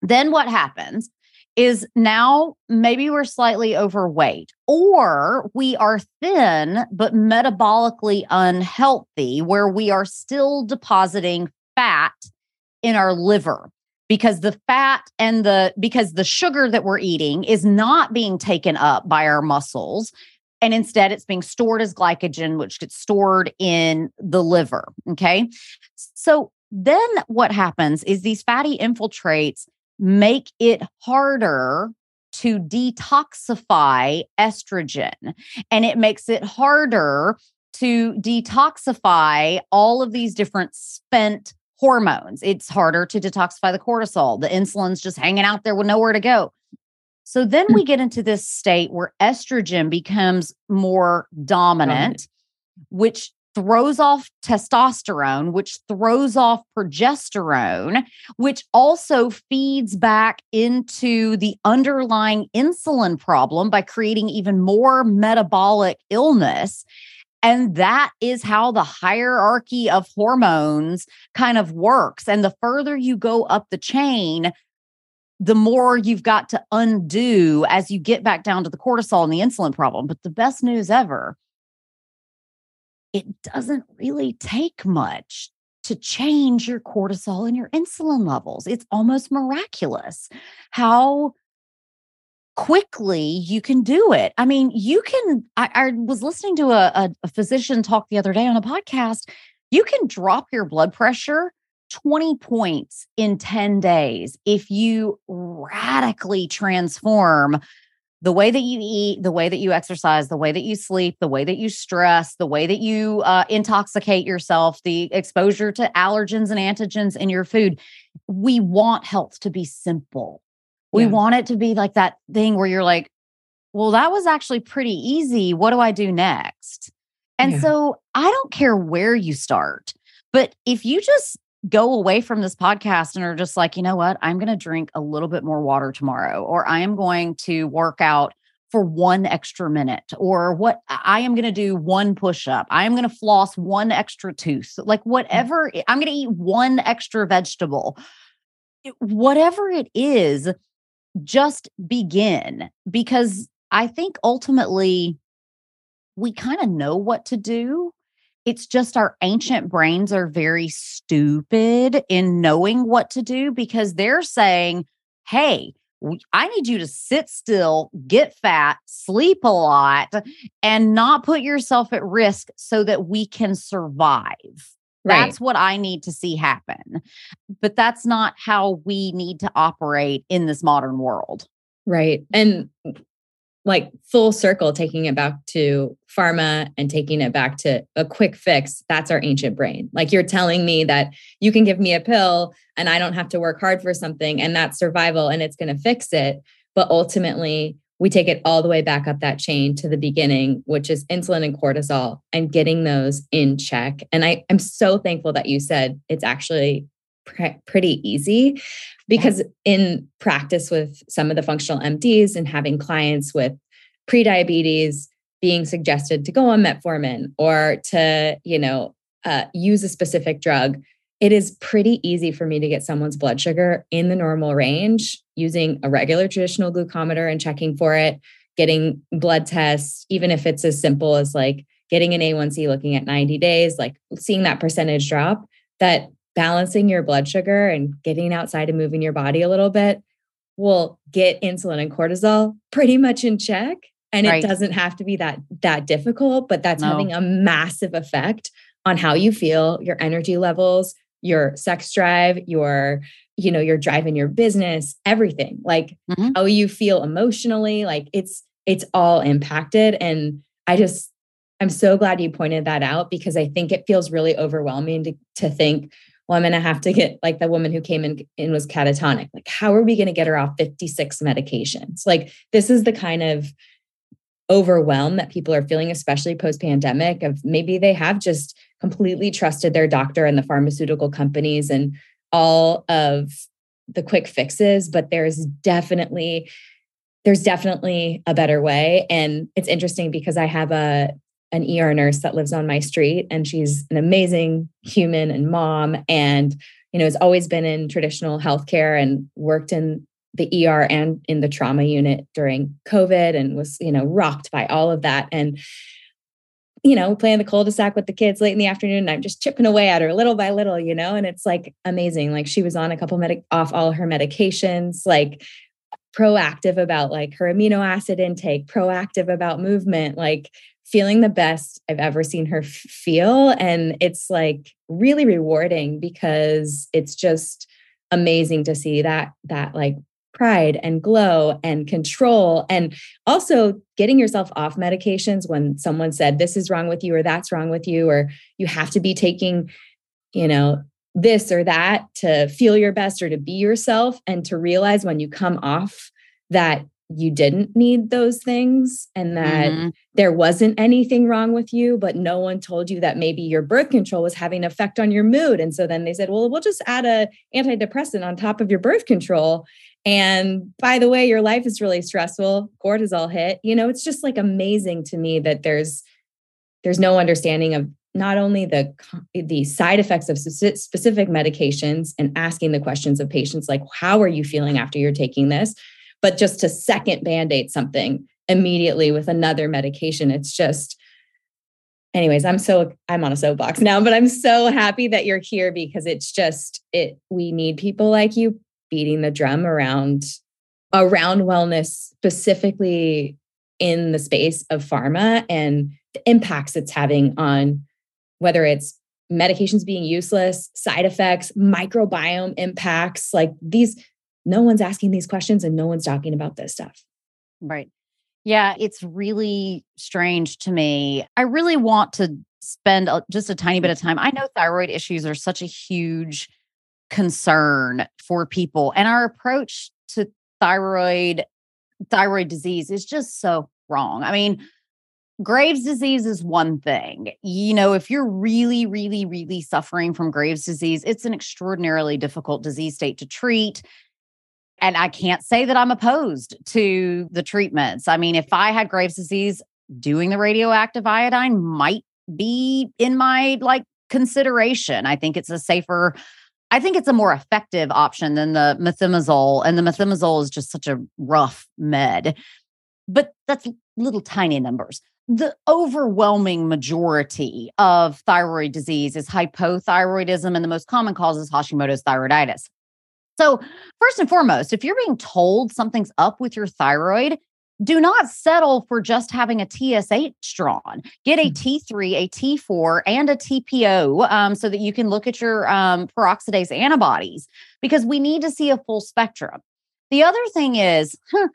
Then what happens is now maybe we're slightly overweight or we are thin but metabolically unhealthy, where we are still depositing fat in our liver because the fat and the because the sugar that we're eating is not being taken up by our muscles and instead it's being stored as glycogen which gets stored in the liver okay? So then what happens is these fatty infiltrates make it harder to detoxify estrogen. And it makes it harder to detoxify all of these different spent hormones. It's harder to detoxify the cortisol. The insulin's just hanging out there with nowhere to go. So then hmm. we get into this state where estrogen becomes more dominant, which throws off testosterone, which throws off progesterone, which also feeds back into the underlying insulin problem by creating even more metabolic illness. And that is how the hierarchy of hormones kind of works. And the further you go up the chain, the more you've got to undo as you get back down to the cortisol and the insulin problem. But the best news ever it doesn't really take much to change your cortisol and your insulin levels. It's almost miraculous how quickly you can do it. I mean, you can. I, I was listening to a, a, a physician talk the other day on a podcast. You can drop your blood pressure 20 points in 10 days if you radically transform the way that you eat, the way that you exercise, the way that you sleep, the way that you stress, the way that you uh, intoxicate yourself, the exposure to allergens and antigens in your food. We want health to be simple. We yeah. want it to be like that thing where you're like, well, that was actually pretty easy. What do I do next? And yeah. so I don't care where you start, but if you just go away from this podcast and are just like, you know what, I'm going to drink a little bit more water tomorrow, or I am going to work out for one extra minute, or what I am going to do one push up, I am going to floss one extra tooth, like mm. whatever, I'm going to eat one extra vegetable, whatever it is, just begin because I think ultimately we kind of know what to do it's just our ancient brains are very stupid in knowing what to do because they're saying, hey, I need you to sit still, get fat, sleep a lot, and not put yourself at risk so that we can survive. Right. That's what I need to see happen. But that's not how we need to operate in this modern world. Right. And mm, like full circle taking it back to pharma and taking it back to a quick fix that's our ancient brain. Like you're telling me that you can give me a pill and i don't have to work hard for something and that's survival and it's going to fix it. But ultimately we take it all the way back up that chain to the beginning which is insulin and cortisol and getting those in check. And i i'm so thankful that you said it's actually pretty easy because in practice with some of the functional MDs and having clients with prediabetes being suggested to go on metformin or to, you know, uh, use a specific drug, it is pretty easy for me to get someone's blood sugar in the normal range using a regular traditional glucometer and checking for it, getting blood tests, even if it's as simple as like getting an A1C looking at 90 days, like seeing that percentage drop, that balancing your blood sugar and getting outside and moving your body a little bit will get insulin and cortisol pretty much in check and right. it doesn't have to be that that difficult but that's no. having a massive effect on how you feel your energy levels your sex drive your you know your drive in your business everything like mm-hmm. how you feel emotionally like it's it's all impacted and i just I'm so glad you pointed that out because I think it feels really overwhelming to, to think, well, I'm going to have to get like the woman who came in and was catatonic. Like, how are we going to get her off 56 medications? Like, this is the kind of overwhelm that people are feeling, especially post pandemic, of maybe they have just completely trusted their doctor and the pharmaceutical companies and all of the quick fixes, but there's definitely there's definitely a better way. And it's interesting because I have a an ER nurse that lives on my street and she's an amazing human and mom and you know has always been in traditional healthcare and worked in the ER and in the trauma unit during COVID and was you know rocked by all of that. And you know playing the cul-de-sac with the kids late in the afternoon and I'm just chipping away at her little by little you know and it's like amazing. Like she was on a couple medic off all her medications like proactive about like her amino acid intake proactive about movement like feeling the best I've ever seen her feel. And it's like really rewarding because it's just amazing to see that, that like pride and glow and control and also getting yourself off medications when someone said this is wrong with you or that's wrong with you or you have to be taking you know this or that to feel your best or to be yourself and to realize when you come off that you didn't need those things and that mm-hmm. there wasn't anything wrong with you but no one told you that maybe your birth control was having an effect on your mood. And so then they said well we'll just add a antidepressant on top of your birth control. And by the way your life is really stressful. Cortisol hit. You know it's just like amazing to me that there's there's no understanding of not only the the side effects of specific medications and asking the questions of patients like how are you feeling after you're taking this but just to second band-aid something immediately with another medication it's just anyways i'm so i'm on a soapbox now but i'm so happy that you're here because it's just it we need people like you beating the drum around around wellness specifically in the space of pharma and the impacts it's having on whether it's medications being useless side effects microbiome impacts like these no one's asking these questions and no one's talking about this stuff. Right. Yeah, it's really strange to me. I really want to spend just a tiny bit of time. I know thyroid issues are such a huge concern for people and our approach to thyroid thyroid disease is just so wrong. I mean, Graves' disease is one thing. You know, if you're really, really, really suffering from Graves' disease, it's an extraordinarily difficult disease state to treat and I can't say that I'm opposed to the treatments. I mean, if I had Graves' disease, doing the radioactive iodine might be in my like consideration. I think it's a safer I think it's a more effective option than the methimazole and the methimazole is just such a rough med. But that's little tiny numbers. The overwhelming majority of thyroid disease is hypothyroidism and the most common cause is Hashimoto's thyroiditis. So, first and foremost, if you're being told something's up with your thyroid, do not settle for just having a TSH drawn. Get a mm. T3, a T4, and a TPO um, so that you can look at your um, peroxidase antibodies because we need to see a full spectrum. The other thing is, huh,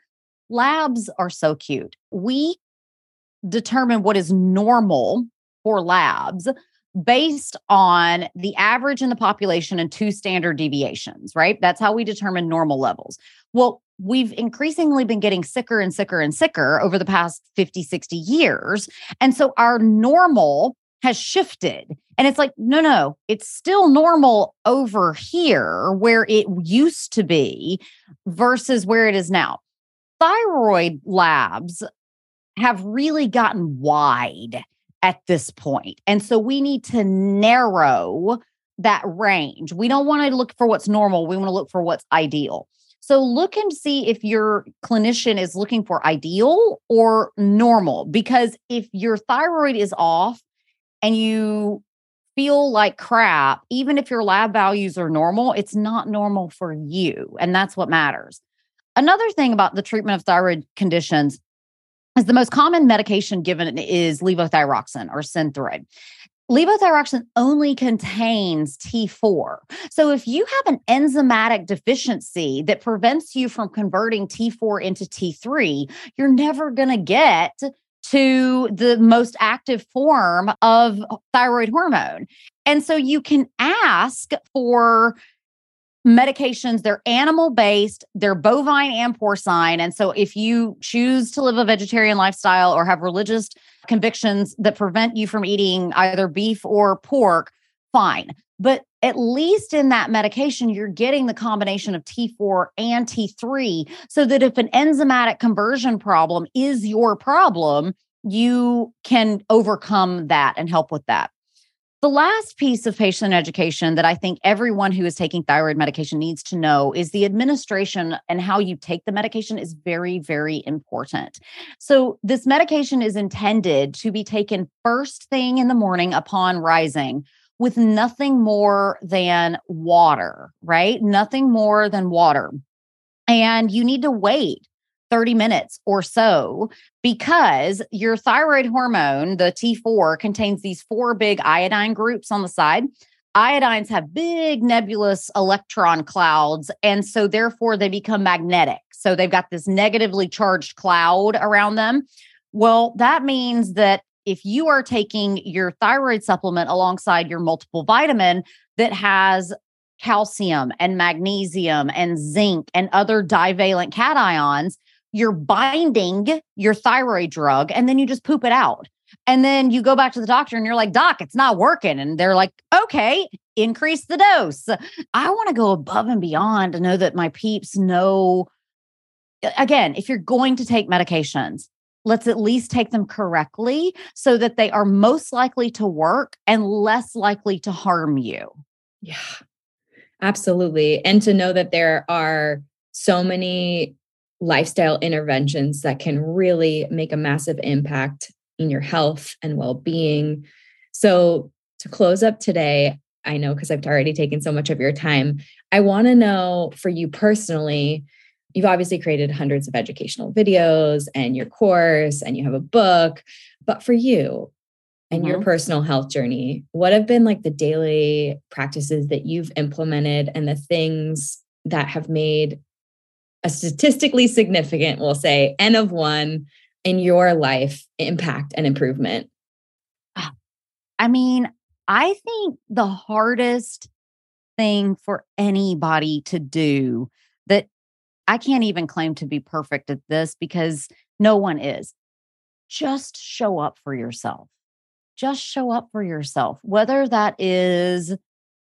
labs are so cute. We determine what is normal for labs based on the average in the population and two standard deviations, right? That's how we determine normal levels. Well, we've increasingly been getting sicker and sicker and sicker over the past 50, 60 years. And so our normal has shifted. And it's like, no, no, it's still normal over here where it used to be versus where it is now. Thyroid labs have really gotten wide at this point. And so we need to narrow that range. We don't want to look for what's normal, we want to look for what's ideal. So look and see if your clinician is looking for ideal or normal because if your thyroid is off and you feel like crap, even if your lab values are normal, it's not normal for you. And that's what matters. Another thing about the treatment of thyroid conditions is the most common medication given is levothyroxine or synthroid. Levothyroxine only contains T4. So if you have an enzymatic deficiency that prevents you from converting T4 into T3, you're never going to get to the most active form of thyroid hormone. And so you can ask for medications they're animal based they're bovine and porcine and so if you choose to live a vegetarian lifestyle or have religious convictions that prevent you from eating either beef or pork fine. But at least in that medication you're getting the combination of T4 and T3 so that if an enzymatic conversion problem is your problem you can overcome that and help with that the last piece of patient education that I think everyone who is taking thyroid medication needs to know is the administration and how you take the medication is very, very important. So, this medication is intended to be taken first thing in the morning upon rising with nothing more than water, right? Nothing more than water. And you need to wait 30 minutes or so because your thyroid hormone, the T4, contains these four big iodine groups on the side. Iodines have big nebulous electron clouds, and so therefore they become magnetic. So they've got this negatively charged cloud around them. Well, that means that if you are taking your thyroid supplement alongside your multiple vitamin that has calcium and magnesium and zinc and other divalent cations, you're binding your thyroid drug and then you just poop it out. And then you go back to the doctor and you're like, Doc, it's not working. And they're like, okay, increase the dose. I want to go above and beyond to know that my peeps know. Again, if you're going to take medications, let's at least take them correctly so that they are most likely to work and less likely to harm you. Yeah, absolutely. And to know that there are so many lifestyle interventions that can really make a massive impact in your health and well being. So, to close up today, I know because I've already taken so much of your time, I want to know for you personally. You've obviously created hundreds of educational videos and your course, and you have a book. But for you and mm-hmm. your personal health journey, what have been like the daily practices that you've implemented and the things that have made a statistically significant, we'll say, N of one in your life impact and improvement? Ah, I mean, I think the hardest thing for anybody to do that I can't even claim to be perfect at this because no one is. Just show up for yourself. Just show up for yourself, whether that is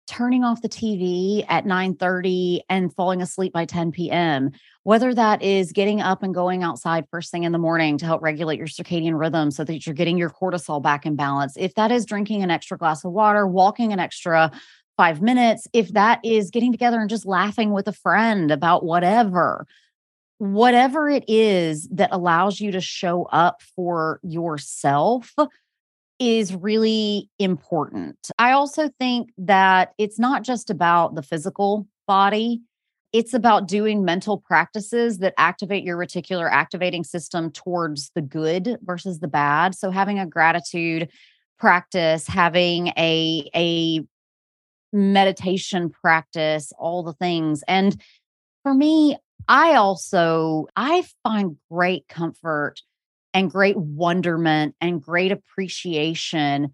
turning off the TV at 9:30 and falling asleep by 10 p.m. Whether that is getting up and going outside first thing in the morning to help regulate your circadian rhythm so that you're getting your cortisol back in balance. If that is drinking an extra glass of water, walking an extra 5 minutes, if that is getting together and just laughing with a friend about whatever, whatever it is that allows you to show up for yourself is really important. I also think that it's not just about the physical body, it's about doing mental practices that activate your reticular activating system towards the good versus the bad. So having a gratitude practice, having a a meditation practice, all the things. And for me, I also I find great comfort and great wonderment and great appreciation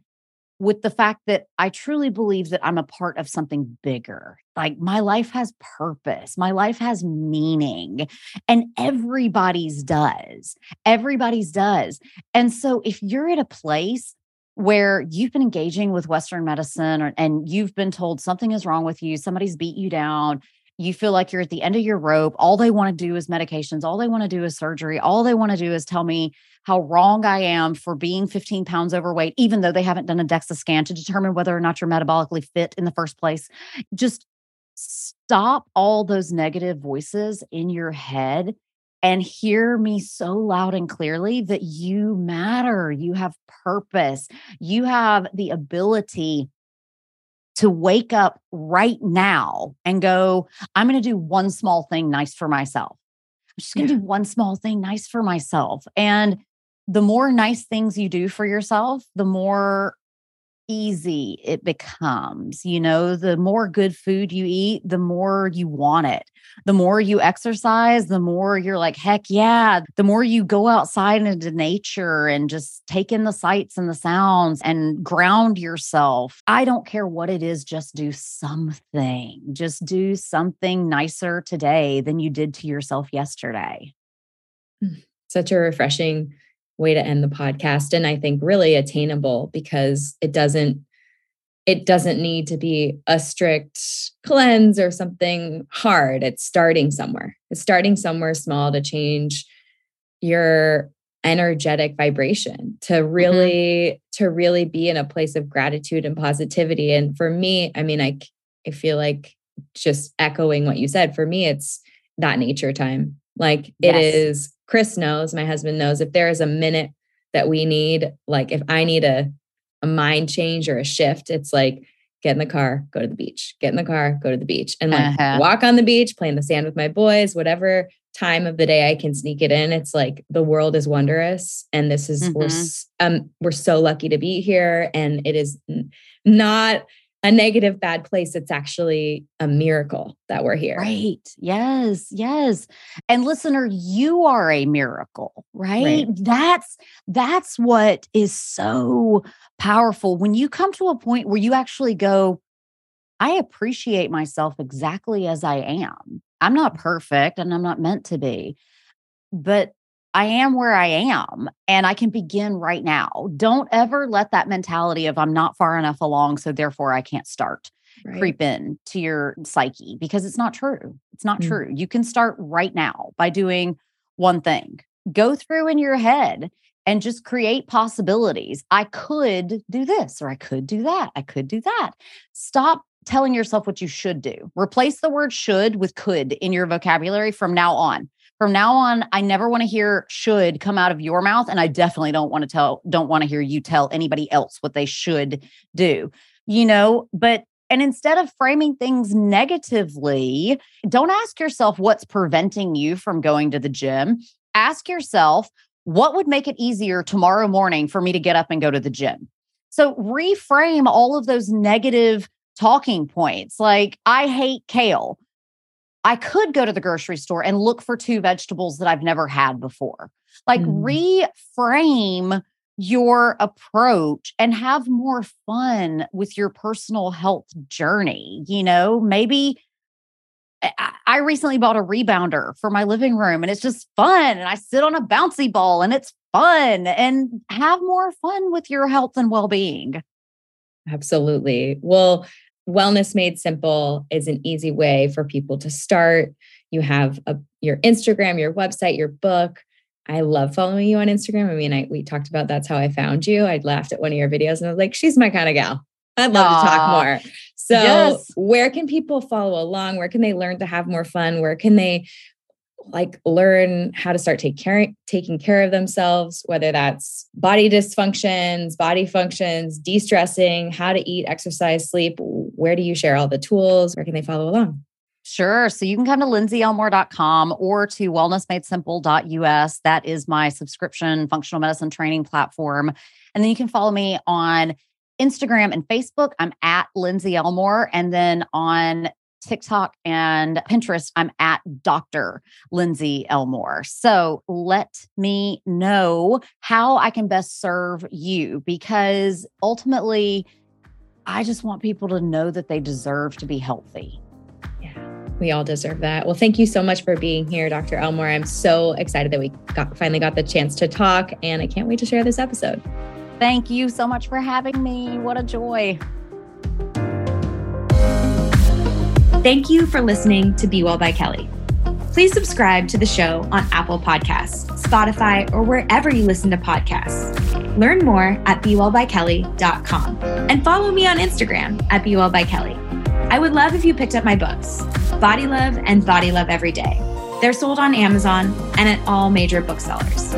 with the fact that I truly believe that I'm a part of something bigger. Like my life has purpose, my life has meaning, and everybody's does. Everybody's does. And so if you're at a place where you've been engaging with Western medicine or, and you've been told something is wrong with you, somebody's beat you down, you feel like you're at the end of your rope. All they want to do is medications. All they want to do is surgery. All they want to do is tell me how wrong I am for being 15 pounds overweight, even though they haven't done a DEXA scan to determine whether or not you're metabolically fit in the first place. Just stop all those negative voices in your head and hear me so loud and clearly that you matter. You have purpose. You have the ability to wake up right now and go, I'm going to do one small thing nice for myself. I'm just going to yeah. do one small thing nice for myself. And the more nice things you do for yourself, the more easy it becomes. You know, the more good food you eat, the more you want it. The more you exercise, the more you're like, heck yeah. The more you go outside into nature and just take in the sights and the sounds and ground yourself. I don't care what it is, just do something. Just do something nicer today than you did to yourself yesterday. Hmm. Such a refreshing way to end the podcast and i think really attainable because it doesn't it doesn't need to be a strict cleanse or something hard it's starting somewhere it's starting somewhere small to change your energetic vibration to really mm-hmm. to really be in a place of gratitude and positivity and for me i mean i i feel like just echoing what you said for me it's that nature time like yes. it is Chris knows, my husband knows, if there is a minute that we need, like if I need a, a mind change or a shift, it's like get in the car, go to the beach, get in the car, go to the beach, and like uh-huh. walk on the beach, play in the sand with my boys, whatever time of the day I can sneak it in. It's like the world is wondrous, and this is mm-hmm. we're um we're so lucky to be here, and it is not a negative bad place it's actually a miracle that we're here. Right. Yes yes. And listener you are a miracle right? right? that's that's what is so powerful. When you come to a point where you actually go i appreciate myself exactly as i am. I'm not perfect and i'm not meant to be. But I am where I am and I can begin right now. Don't ever let that mentality of I'm not far enough along, so therefore I can't start right. creep in to your psyche because it's not true. It's not mm. true. You can start right now by doing one thing. Go through in your head and just create possibilities. I could do this or I could do that. I could do that. Stop telling yourself what you should do. Replace the word should with could in your vocabulary from now on from now on i never want to hear should come out of your mouth and i definitely don't want to tell don't want to hear you tell anybody else what they should do you know? But and instead of framing things negatively don't ask yourself what's preventing you from going to the gym. Ask yourself what would make it easier tomorrow morning for me to get up and go to the gym? So reframe all of those negative talking points like i hate kale I could go to the grocery store and look for two vegetables that I've never had before. Like mm. reframe your approach and have more fun with your personal health journey. You know, maybe I recently bought a rebounder for my living room and it's just fun. And I sit on a bouncy ball and it's fun and have more fun with your health and well being. Absolutely. Well, Wellness Made Simple is an easy way for people to start. You have a, your Instagram, your website, your book. I love following you on Instagram. I mean, I, we talked about that's how I found you. I laughed at one of your videos and I was like, she's my kind of gal. I'd love Aww. to talk more. So, yes. where can people follow along? Where can they learn to have more fun? Where can they like learn how to start take care, taking care of themselves, whether that's body dysfunctions, body functions, de-stressing, how to eat, exercise, sleep. Where do you share all the tools? Where can they follow along? Sure. So you can come to lindsayelmore.com or to wellnessmadesimple.us. That is my subscription functional medicine training platform. And then you can follow me on Instagram and Facebook. I'm at Lindsay Elmore. And then on TikTok and Pinterest, I'm at Dr. Lindsay Elmore. So let me know how I can best serve you because ultimately, I just want people to know that they deserve to be healthy. Yeah, we all deserve that. Well, thank you so much for being here, Dr. Elmore. I'm so excited that we got finally got the chance to talk, and I can't wait to share this episode. Thank you so much for having me. What a joy. Thank you for listening to Be Well by Kelly. Please subscribe to the show on Apple Podcasts, Spotify, or wherever you listen to podcasts. Learn more at BeWellByKelly.com and follow me on Instagram at BeWellByKelly. I would love if you picked up my books, Body Love and Body Love Every Day. They're sold on Amazon and at all major booksellers.